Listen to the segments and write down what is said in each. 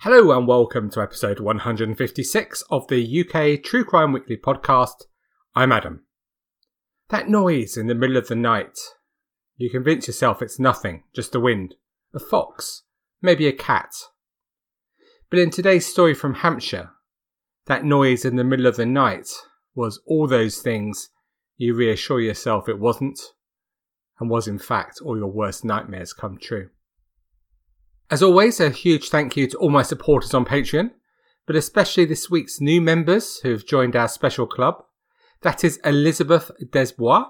Hello and welcome to episode 156 of the UK True Crime Weekly podcast. I'm Adam. That noise in the middle of the night. You convince yourself it's nothing, just the wind, a fox, maybe a cat. But in today's story from Hampshire, that noise in the middle of the night was all those things you reassure yourself it wasn't, and was in fact all your worst nightmares come true. As always, a huge thank you to all my supporters on Patreon, but especially this week's new members who've joined our special club. That is Elizabeth Desbois.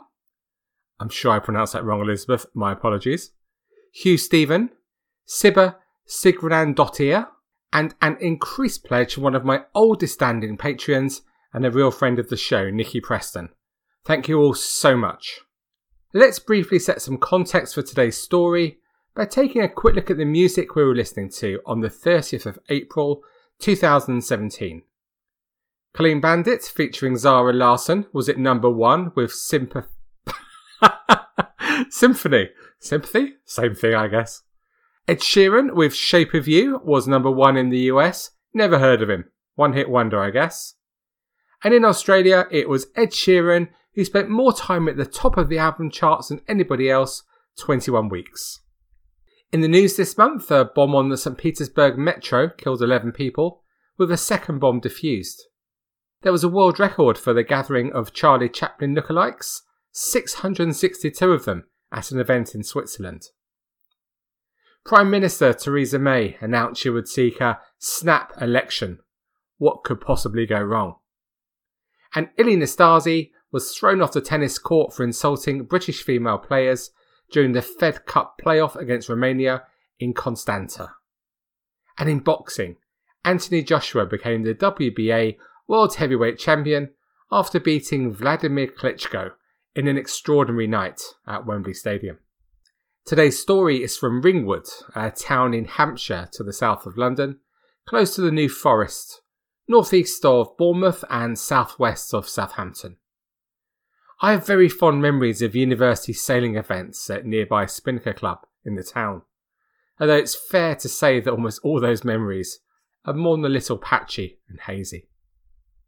I'm sure I pronounced that wrong, Elizabeth. My apologies. Hugh Stephen, Sibba Sigranandottir, and an increased pledge from one of my oldest standing Patreons and a real friend of the show, Nikki Preston. Thank you all so much. Let's briefly set some context for today's story by taking a quick look at the music we were listening to on the 30th of April 2017. Clean Bandit featuring Zara Larsson was at number one with Sympathy. Symphony. Sympathy? Same thing, I guess. Ed Sheeran with Shape of You was number one in the US. Never heard of him. One hit wonder, I guess. And in Australia, it was Ed Sheeran who spent more time at the top of the album charts than anybody else 21 weeks. In the news this month, a bomb on the St. Petersburg metro killed 11 people, with a second bomb defused. There was a world record for the gathering of Charlie Chaplin lookalikes, 662 of them at an event in Switzerland. Prime Minister Theresa May announced she would seek a snap election. What could possibly go wrong? And Ilie Nastase was thrown off the tennis court for insulting British female players during the Fed Cup playoff against Romania in Constanta. And in boxing, Anthony Joshua became the WBA World Heavyweight Champion after beating Vladimir Klitschko in an extraordinary night at Wembley Stadium. Today's story is from Ringwood, a town in Hampshire to the south of London, close to the New Forest, northeast of Bournemouth and southwest of Southampton. I have very fond memories of university sailing events at nearby Spinnaker Club in the town, although it's fair to say that almost all those memories are more than a little patchy and hazy.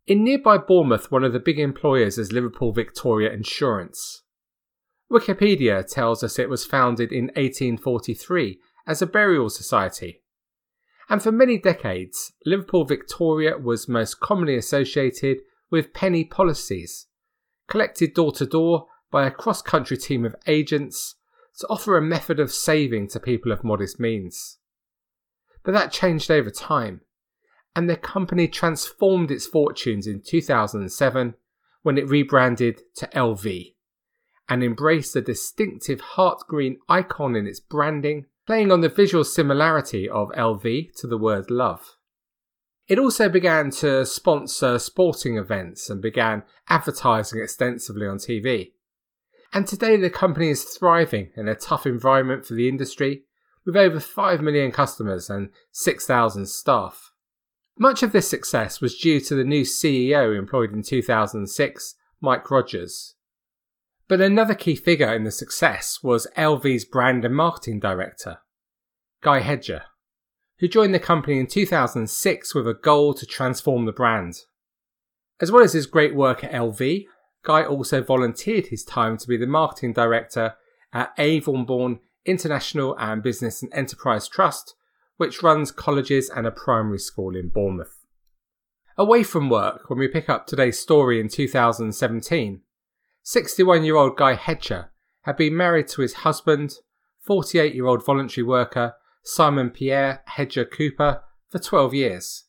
In nearby Bournemouth, one of the big employers is Liverpool Victoria Insurance. Wikipedia tells us it was founded in 1843 as a burial society. And for many decades, Liverpool Victoria was most commonly associated with penny policies, collected door to door by a cross country team of agents to offer a method of saving to people of modest means. But that changed over time, and the company transformed its fortunes in 2007 when it rebranded to LV and embraced a distinctive heart green icon in its branding, playing on the visual similarity of LV to the word love. It also began to sponsor sporting events and began advertising extensively on TV. And today the company is thriving in a tough environment for the industry with over 5 million customers and 6,000 staff. Much of this success was due to the new CEO employed in 2006, Mike Rogers. But another key figure in the success was LV's brand and marketing director, Guy Hedger who joined the company in 2006 with a goal to transform the brand. As well as his great work at LV, Guy also volunteered his time to be the marketing director at Avonbourne International and Business and Enterprise Trust, which runs colleges and a primary school in Bournemouth. Away from work, when we pick up today's story in 2017, 61 year old Guy Hedger had been married to his husband, 48 year old voluntary worker Simon Pierre Hedger Cooper for 12 years,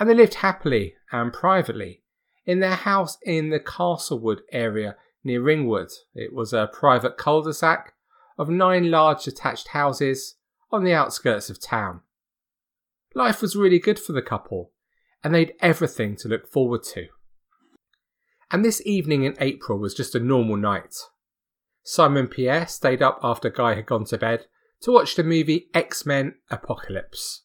and they lived happily and privately in their house in the Castlewood area near Ringwood. It was a private cul de sac of nine large detached houses on the outskirts of town. Life was really good for the couple, and they'd everything to look forward to. And this evening in April was just a normal night. Simon Pierre stayed up after Guy had gone to bed to watch the movie X Men Apocalypse.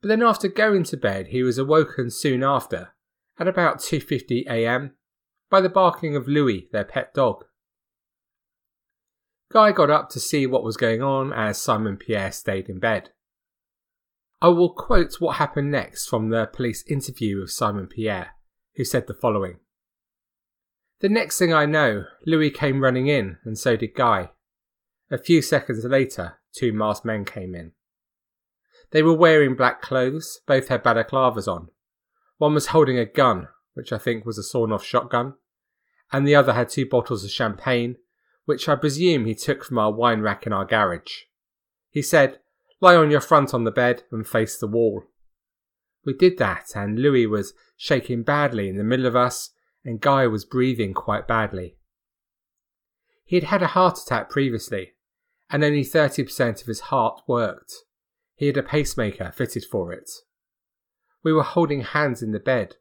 But then after going to bed, he was awoken soon after, at about 2:50 a.m., by the barking of Louis, their pet dog. Guy got up to see what was going on as Simon Pierre stayed in bed. I will quote what happened next from the police interview of Simon Pierre, who said the following. The next thing I know, Louis came running in, and so did Guy. A few seconds later, two masked men came in. They were wearing black clothes, both had balaclavas on. One was holding a gun, which I think was a sawn off shotgun, and the other had two bottles of champagne, which I presume he took from our wine rack in our garage. He said, Lie on your front on the bed and face the wall. We did that, and Louis was shaking badly in the middle of us, and Guy was breathing quite badly. He had had a heart attack previously, and only 30% of his heart worked. He had a pacemaker fitted for it. We were holding hands in the bed.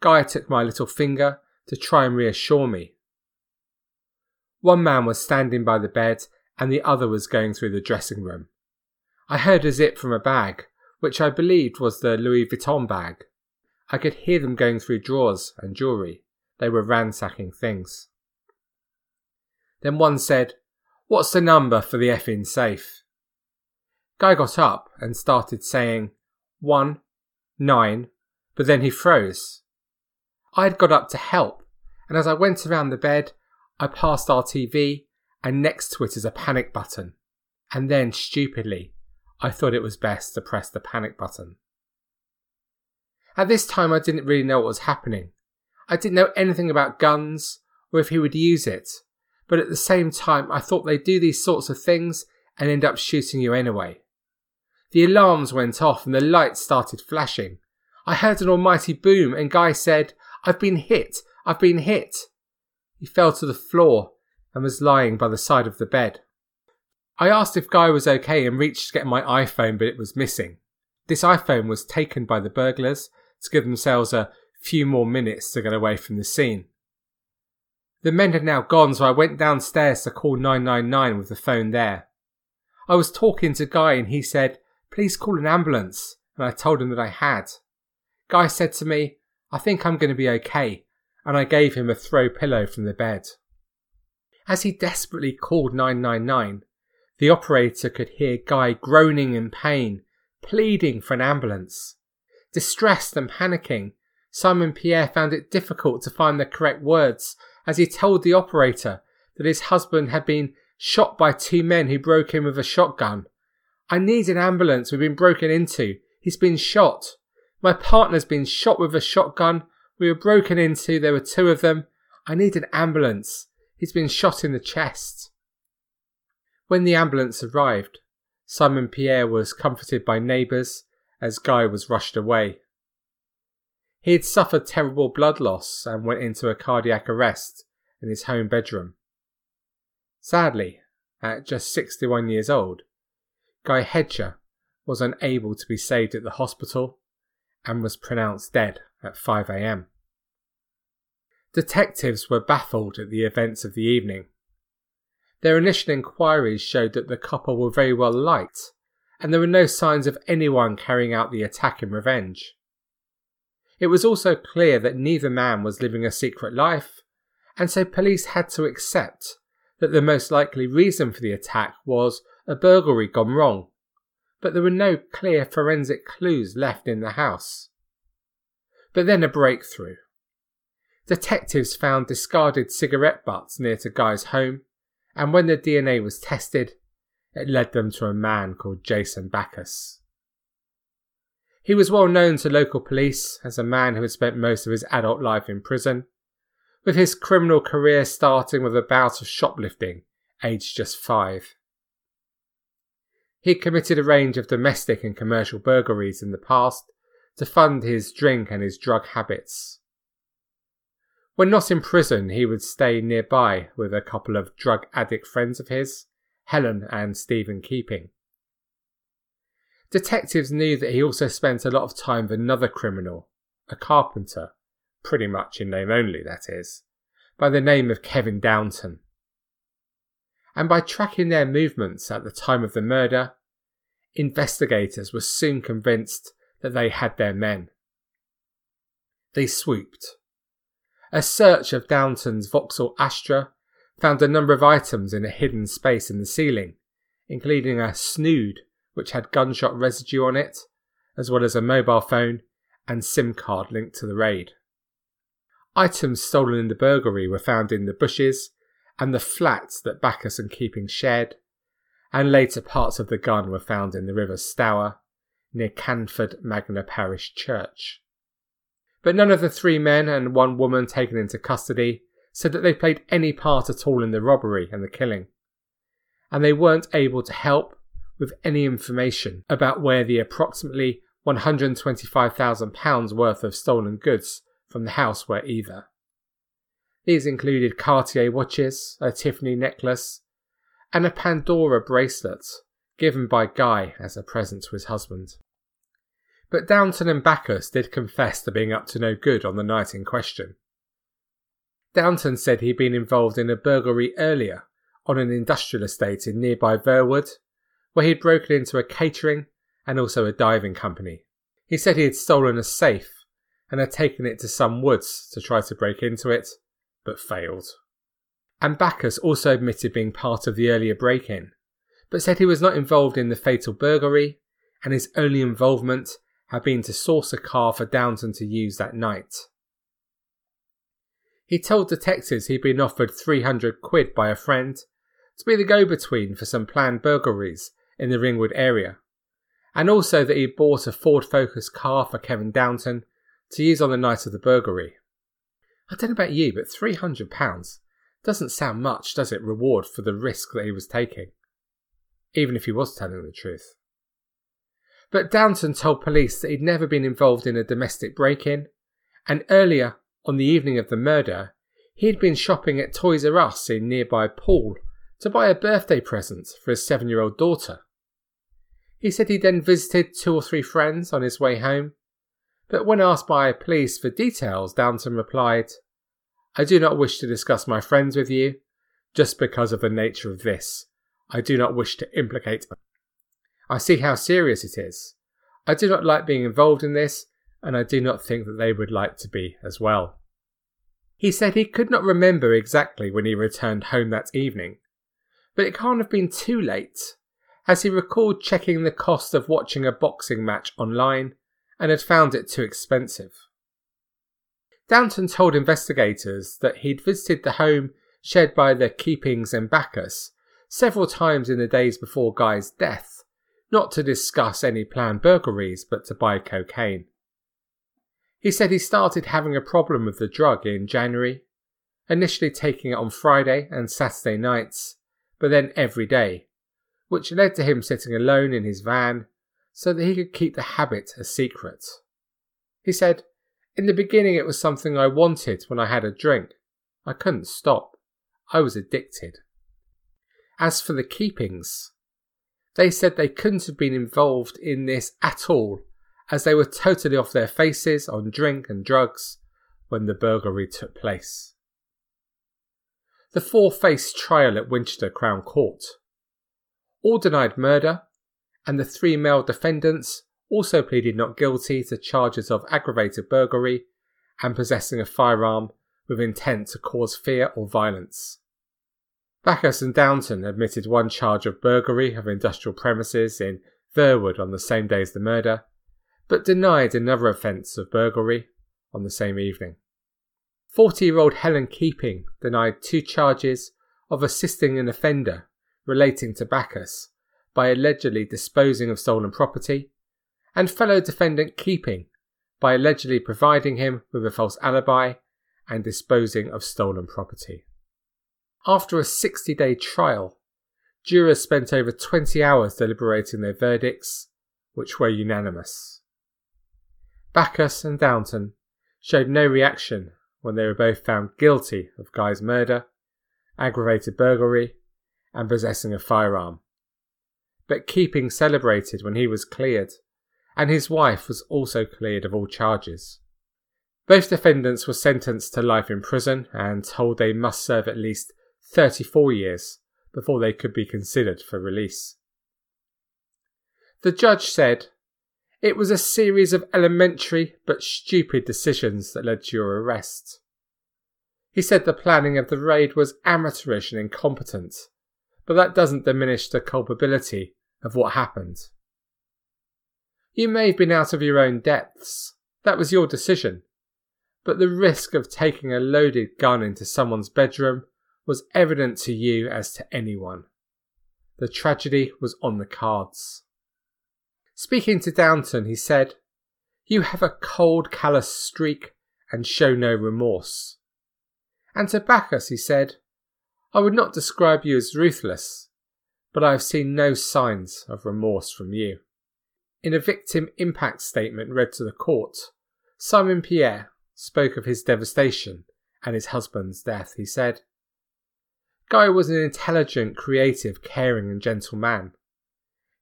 Guy took my little finger to try and reassure me. One man was standing by the bed and the other was going through the dressing room. I heard a zip from a bag, which I believed was the Louis Vuitton bag. I could hear them going through drawers and jewellery. They were ransacking things. Then one said, What's the number for the effing safe? Guy got up and started saying, One, nine, but then he froze. I had got up to help, and as I went around the bed, I passed our TV, and next to it is a panic button. And then, stupidly, I thought it was best to press the panic button. At this time, I didn't really know what was happening. I didn't know anything about guns or if he would use it, but at the same time, I thought they'd do these sorts of things and end up shooting you anyway. The alarms went off and the lights started flashing. I heard an almighty boom, and Guy said, I've been hit, I've been hit. He fell to the floor and was lying by the side of the bed. I asked if Guy was okay and reached to get my iPhone, but it was missing. This iPhone was taken by the burglars to give themselves a few more minutes to get away from the scene. The men had now gone, so I went downstairs to call 999 with the phone there. I was talking to Guy and he said, Please call an ambulance, and I told him that I had. Guy said to me, I think I'm going to be okay, and I gave him a throw pillow from the bed. As he desperately called 999, the operator could hear Guy groaning in pain, pleading for an ambulance. Distressed and panicking, Simon Pierre found it difficult to find the correct words as he told the operator that his husband had been shot by two men who broke in with a shotgun. I need an ambulance. We've been broken into. He's been shot. My partner's been shot with a shotgun. We were broken into. There were two of them. I need an ambulance. He's been shot in the chest. When the ambulance arrived, Simon Pierre was comforted by neighbours as Guy was rushed away. He had suffered terrible blood loss and went into a cardiac arrest in his home bedroom. Sadly, at just 61 years old, Guy Hedger was unable to be saved at the hospital and was pronounced dead at 5 am. Detectives were baffled at the events of the evening. Their initial inquiries showed that the couple were very well liked, and there were no signs of anyone carrying out the attack in revenge. It was also clear that neither man was living a secret life, and so police had to accept that the most likely reason for the attack was a burglary gone wrong, but there were no clear forensic clues left in the house. But then a breakthrough. Detectives found discarded cigarette butts near to Guy's home, and when the DNA was tested, it led them to a man called Jason Bacchus. He was well known to local police as a man who had spent most of his adult life in prison, with his criminal career starting with a bout of shoplifting, aged just five. He committed a range of domestic and commercial burglaries in the past to fund his drink and his drug habits. When not in prison, he would stay nearby with a couple of drug addict friends of his, Helen and Stephen Keeping. Detectives knew that he also spent a lot of time with another criminal, a carpenter, pretty much in name only, that is, by the name of Kevin Downton. And by tracking their movements at the time of the murder, investigators were soon convinced that they had their men. They swooped. A search of Downton's Vauxhall Astra found a number of items in a hidden space in the ceiling, including a snood which had gunshot residue on it, as well as a mobile phone and SIM card linked to the raid. Items stolen in the burglary were found in the bushes and the flats that Bacchus and Keeping shared, and later parts of the gun were found in the River Stour near Canford Magna Parish Church. But none of the three men and one woman taken into custody said that they played any part at all in the robbery and the killing, and they weren't able to help with any information about where the approximately £125,000 worth of stolen goods from the house were either. These included Cartier watches, a Tiffany necklace, and a Pandora bracelet given by Guy as a present to his husband. But Downton and Bacchus did confess to being up to no good on the night in question. Downton said he'd been involved in a burglary earlier on an industrial estate in nearby Verwood, where he'd broken into a catering and also a diving company. He said he had stolen a safe and had taken it to some woods to try to break into it, but failed. And Bacchus also admitted being part of the earlier break in, but said he was not involved in the fatal burglary, and his only involvement had been to source a car for Downton to use that night. He told detectives he'd been offered 300 quid by a friend to be the go between for some planned burglaries in the Ringwood area, and also that he bought a Ford Focus car for Kevin Downton to use on the night of the burglary. I don't know about you, but £300 doesn't sound much, does it, reward for the risk that he was taking? Even if he was telling the truth. But Downton told police that he'd never been involved in a domestic break in, and earlier, on the evening of the murder, he had been shopping at Toys R Us in nearby Poole to buy a birthday present for his seven year old daughter. He said he then visited two or three friends on his way home, but when asked by police for details, Downton replied, I do not wish to discuss my friends with you, just because of the nature of this. I do not wish to implicate. Them. I see how serious it is. I do not like being involved in this, and I do not think that they would like to be as well. He said he could not remember exactly when he returned home that evening, but it can't have been too late, as he recalled checking the cost of watching a boxing match online and had found it too expensive. Downton told investigators that he'd visited the home shared by the Keepings and Bacchus several times in the days before Guy's death, not to discuss any planned burglaries but to buy cocaine. He said he started having a problem with the drug in January, initially taking it on Friday and Saturday nights, but then every day, which led to him sitting alone in his van so that he could keep the habit a secret. He said, In the beginning, it was something I wanted when I had a drink. I couldn't stop. I was addicted. As for the keepings, they said they couldn't have been involved in this at all, as they were totally off their faces on drink and drugs when the burglary took place. The four faced trial at Winchester Crown Court. All denied murder and the three male defendants also pleaded not guilty to charges of aggravated burglary and possessing a firearm with intent to cause fear or violence. Bacchus and Downton admitted one charge of burglary of industrial premises in Verwood on the same day as the murder, but denied another offence of burglary on the same evening. 40 year old Helen Keeping denied two charges of assisting an offender relating to Bacchus by allegedly disposing of stolen property, and fellow defendant Keeping by allegedly providing him with a false alibi and disposing of stolen property. After a 60 day trial, jurors spent over 20 hours deliberating their verdicts, which were unanimous. Bacchus and Downton showed no reaction when they were both found guilty of Guy's murder, aggravated burglary, and possessing a firearm but Keeping celebrated when he was cleared, and his wife was also cleared of all charges. Both defendants were sentenced to life in prison and told they must serve at least 34 years before they could be considered for release. The judge said, It was a series of elementary but stupid decisions that led to your arrest. He said the planning of the raid was amateurish and incompetent, but that doesn't diminish the culpability of what happened. You may have been out of your own depths. That was your decision. But the risk of taking a loaded gun into someone's bedroom was evident to you as to anyone. The tragedy was on the cards. Speaking to Downton, he said, You have a cold, callous streak and show no remorse. And to Bacchus, he said, I would not describe you as ruthless, but I have seen no signs of remorse from you. In a victim impact statement read to the court, Simon Pierre spoke of his devastation and his husband's death. He said, Guy was an intelligent, creative, caring, and gentle man.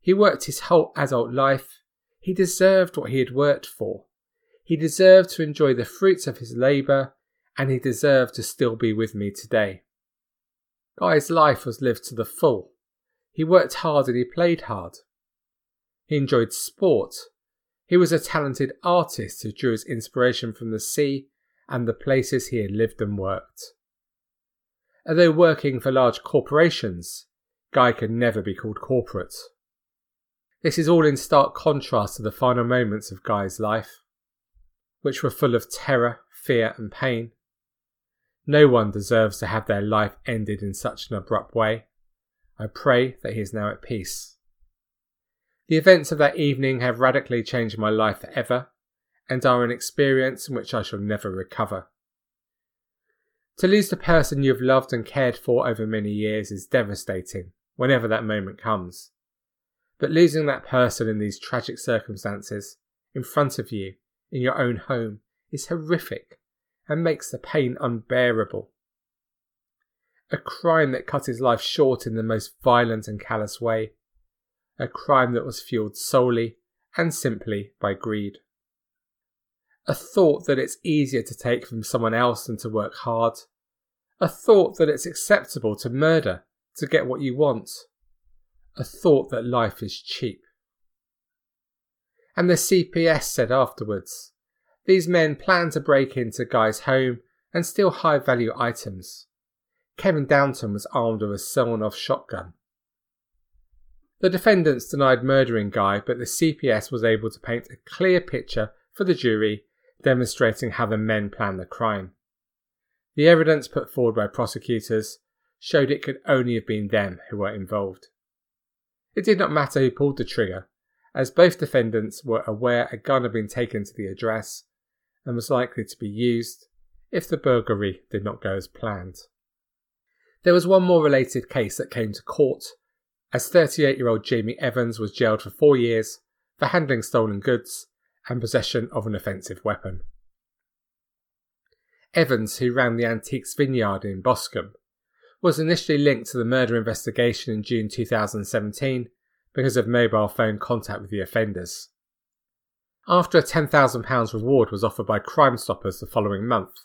He worked his whole adult life. He deserved what he had worked for. He deserved to enjoy the fruits of his labour, and he deserved to still be with me today. Guy's life was lived to the full. He worked hard and he played hard. He enjoyed sport. He was a talented artist who drew his inspiration from the sea and the places he had lived and worked. Although working for large corporations, Guy could never be called corporate. This is all in stark contrast to the final moments of Guy's life, which were full of terror, fear, and pain. No one deserves to have their life ended in such an abrupt way. I pray that he is now at peace. The events of that evening have radically changed my life forever and are an experience in which I shall never recover. To lose the person you have loved and cared for over many years is devastating whenever that moment comes. But losing that person in these tragic circumstances, in front of you, in your own home, is horrific and makes the pain unbearable. A crime that cut his life short in the most violent and callous way. A crime that was fueled solely and simply by greed. A thought that it's easier to take from someone else than to work hard. A thought that it's acceptable to murder to get what you want a thought that life is cheap. And the CPS said afterwards, these men plan to break into Guy's home and steal high value items. Kevin Downton was armed with a off shotgun. The defendants denied murdering Guy, but the CPS was able to paint a clear picture for the jury demonstrating how the men planned the crime. The evidence put forward by prosecutors showed it could only have been them who were involved. It did not matter who pulled the trigger, as both defendants were aware a gun had been taken to the address and was likely to be used if the burglary did not go as planned. There was one more related case that came to court, as 38 year old Jamie Evans was jailed for four years for handling stolen goods and possession of an offensive weapon. Evans, who ran the Antiques Vineyard in Boscombe, was initially linked to the murder investigation in June 2017 because of mobile phone contact with the offenders. After a £10,000 reward was offered by Crime Stoppers the following month,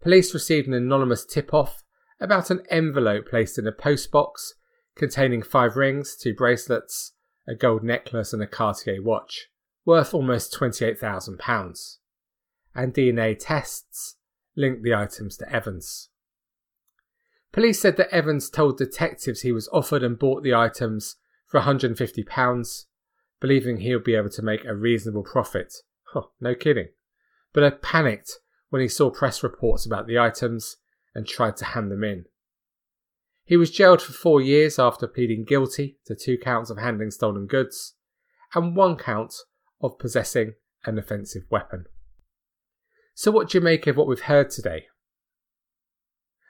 police received an anonymous tip off about an envelope placed in a postbox containing five rings, two bracelets, a gold necklace, and a Cartier watch, worth almost £28,000. And DNA tests linked the items to Evans. Police said that Evans told detectives he was offered and bought the items for £150, believing he would be able to make a reasonable profit. Huh, no kidding. But had panicked when he saw press reports about the items and tried to hand them in. He was jailed for four years after pleading guilty to two counts of handling stolen goods and one count of possessing an offensive weapon. So, what do you make of what we've heard today?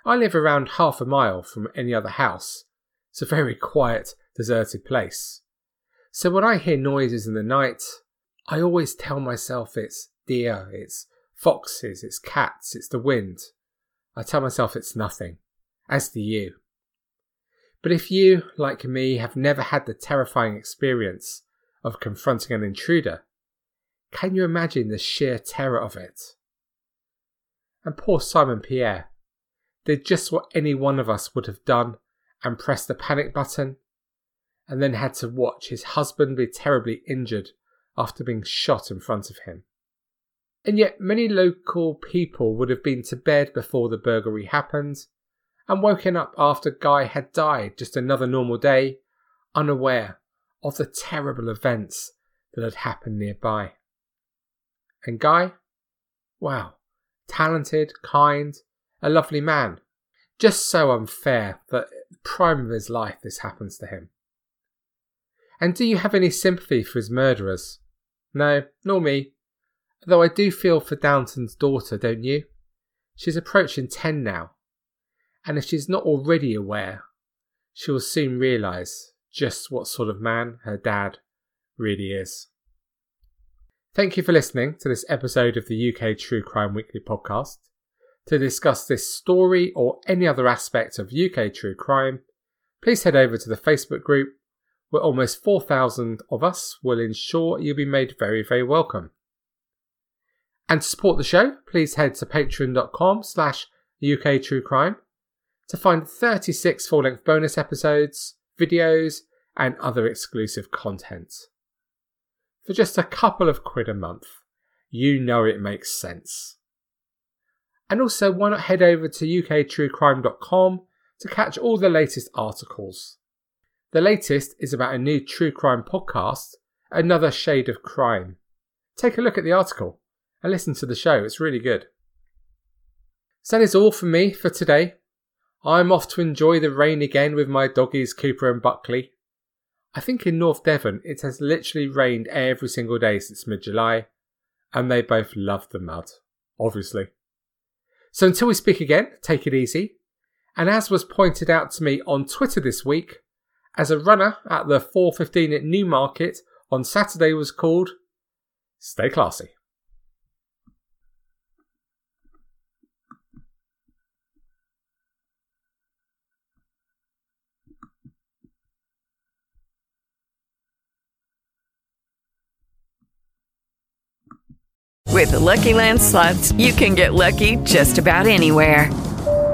I live around half a mile from any other house. It's a very quiet, deserted place. So when I hear noises in the night, I always tell myself it's deer, it's foxes, it's cats, it's the wind. I tell myself it's nothing, as do you. But if you, like me, have never had the terrifying experience of confronting an intruder, can you imagine the sheer terror of it? And poor Simon Pierre did just what any one of us would have done and pressed the panic button, and then had to watch his husband be terribly injured after being shot in front of him. And yet, many local people would have been to bed before the burglary happened and woken up after Guy had died just another normal day, unaware of the terrible events that had happened nearby. And Guy? Wow, talented, kind, a lovely man. Just so unfair that prime of his life this happens to him. And do you have any sympathy for his murderers? No, nor me. Though I do feel for Downton's daughter, don't you? She's approaching 10 now. And if she's not already aware, she will soon realise just what sort of man her dad really is. Thank you for listening to this episode of the UK True Crime Weekly podcast. To discuss this story or any other aspect of UK true crime, please head over to the Facebook group where almost 4,000 of us will ensure you'll be made very, very welcome. And to support the show, please head to patreon.com slash UK True Crime to find 36 full length bonus episodes, videos, and other exclusive content. For just a couple of quid a month, you know it makes sense. And also, why not head over to uktruecrime.com to catch all the latest articles. The latest is about a new true crime podcast, Another Shade of Crime. Take a look at the article and listen to the show, it's really good. So that is all for me for today. I'm off to enjoy the rain again with my doggies Cooper and Buckley. I think in North Devon it has literally rained every single day since mid July, and they both love the mud, obviously. So until we speak again, take it easy. And as was pointed out to me on Twitter this week, as a runner at the 415 at Newmarket on Saturday was called, stay classy. With the Lucky Land slots, you can get lucky just about anywhere.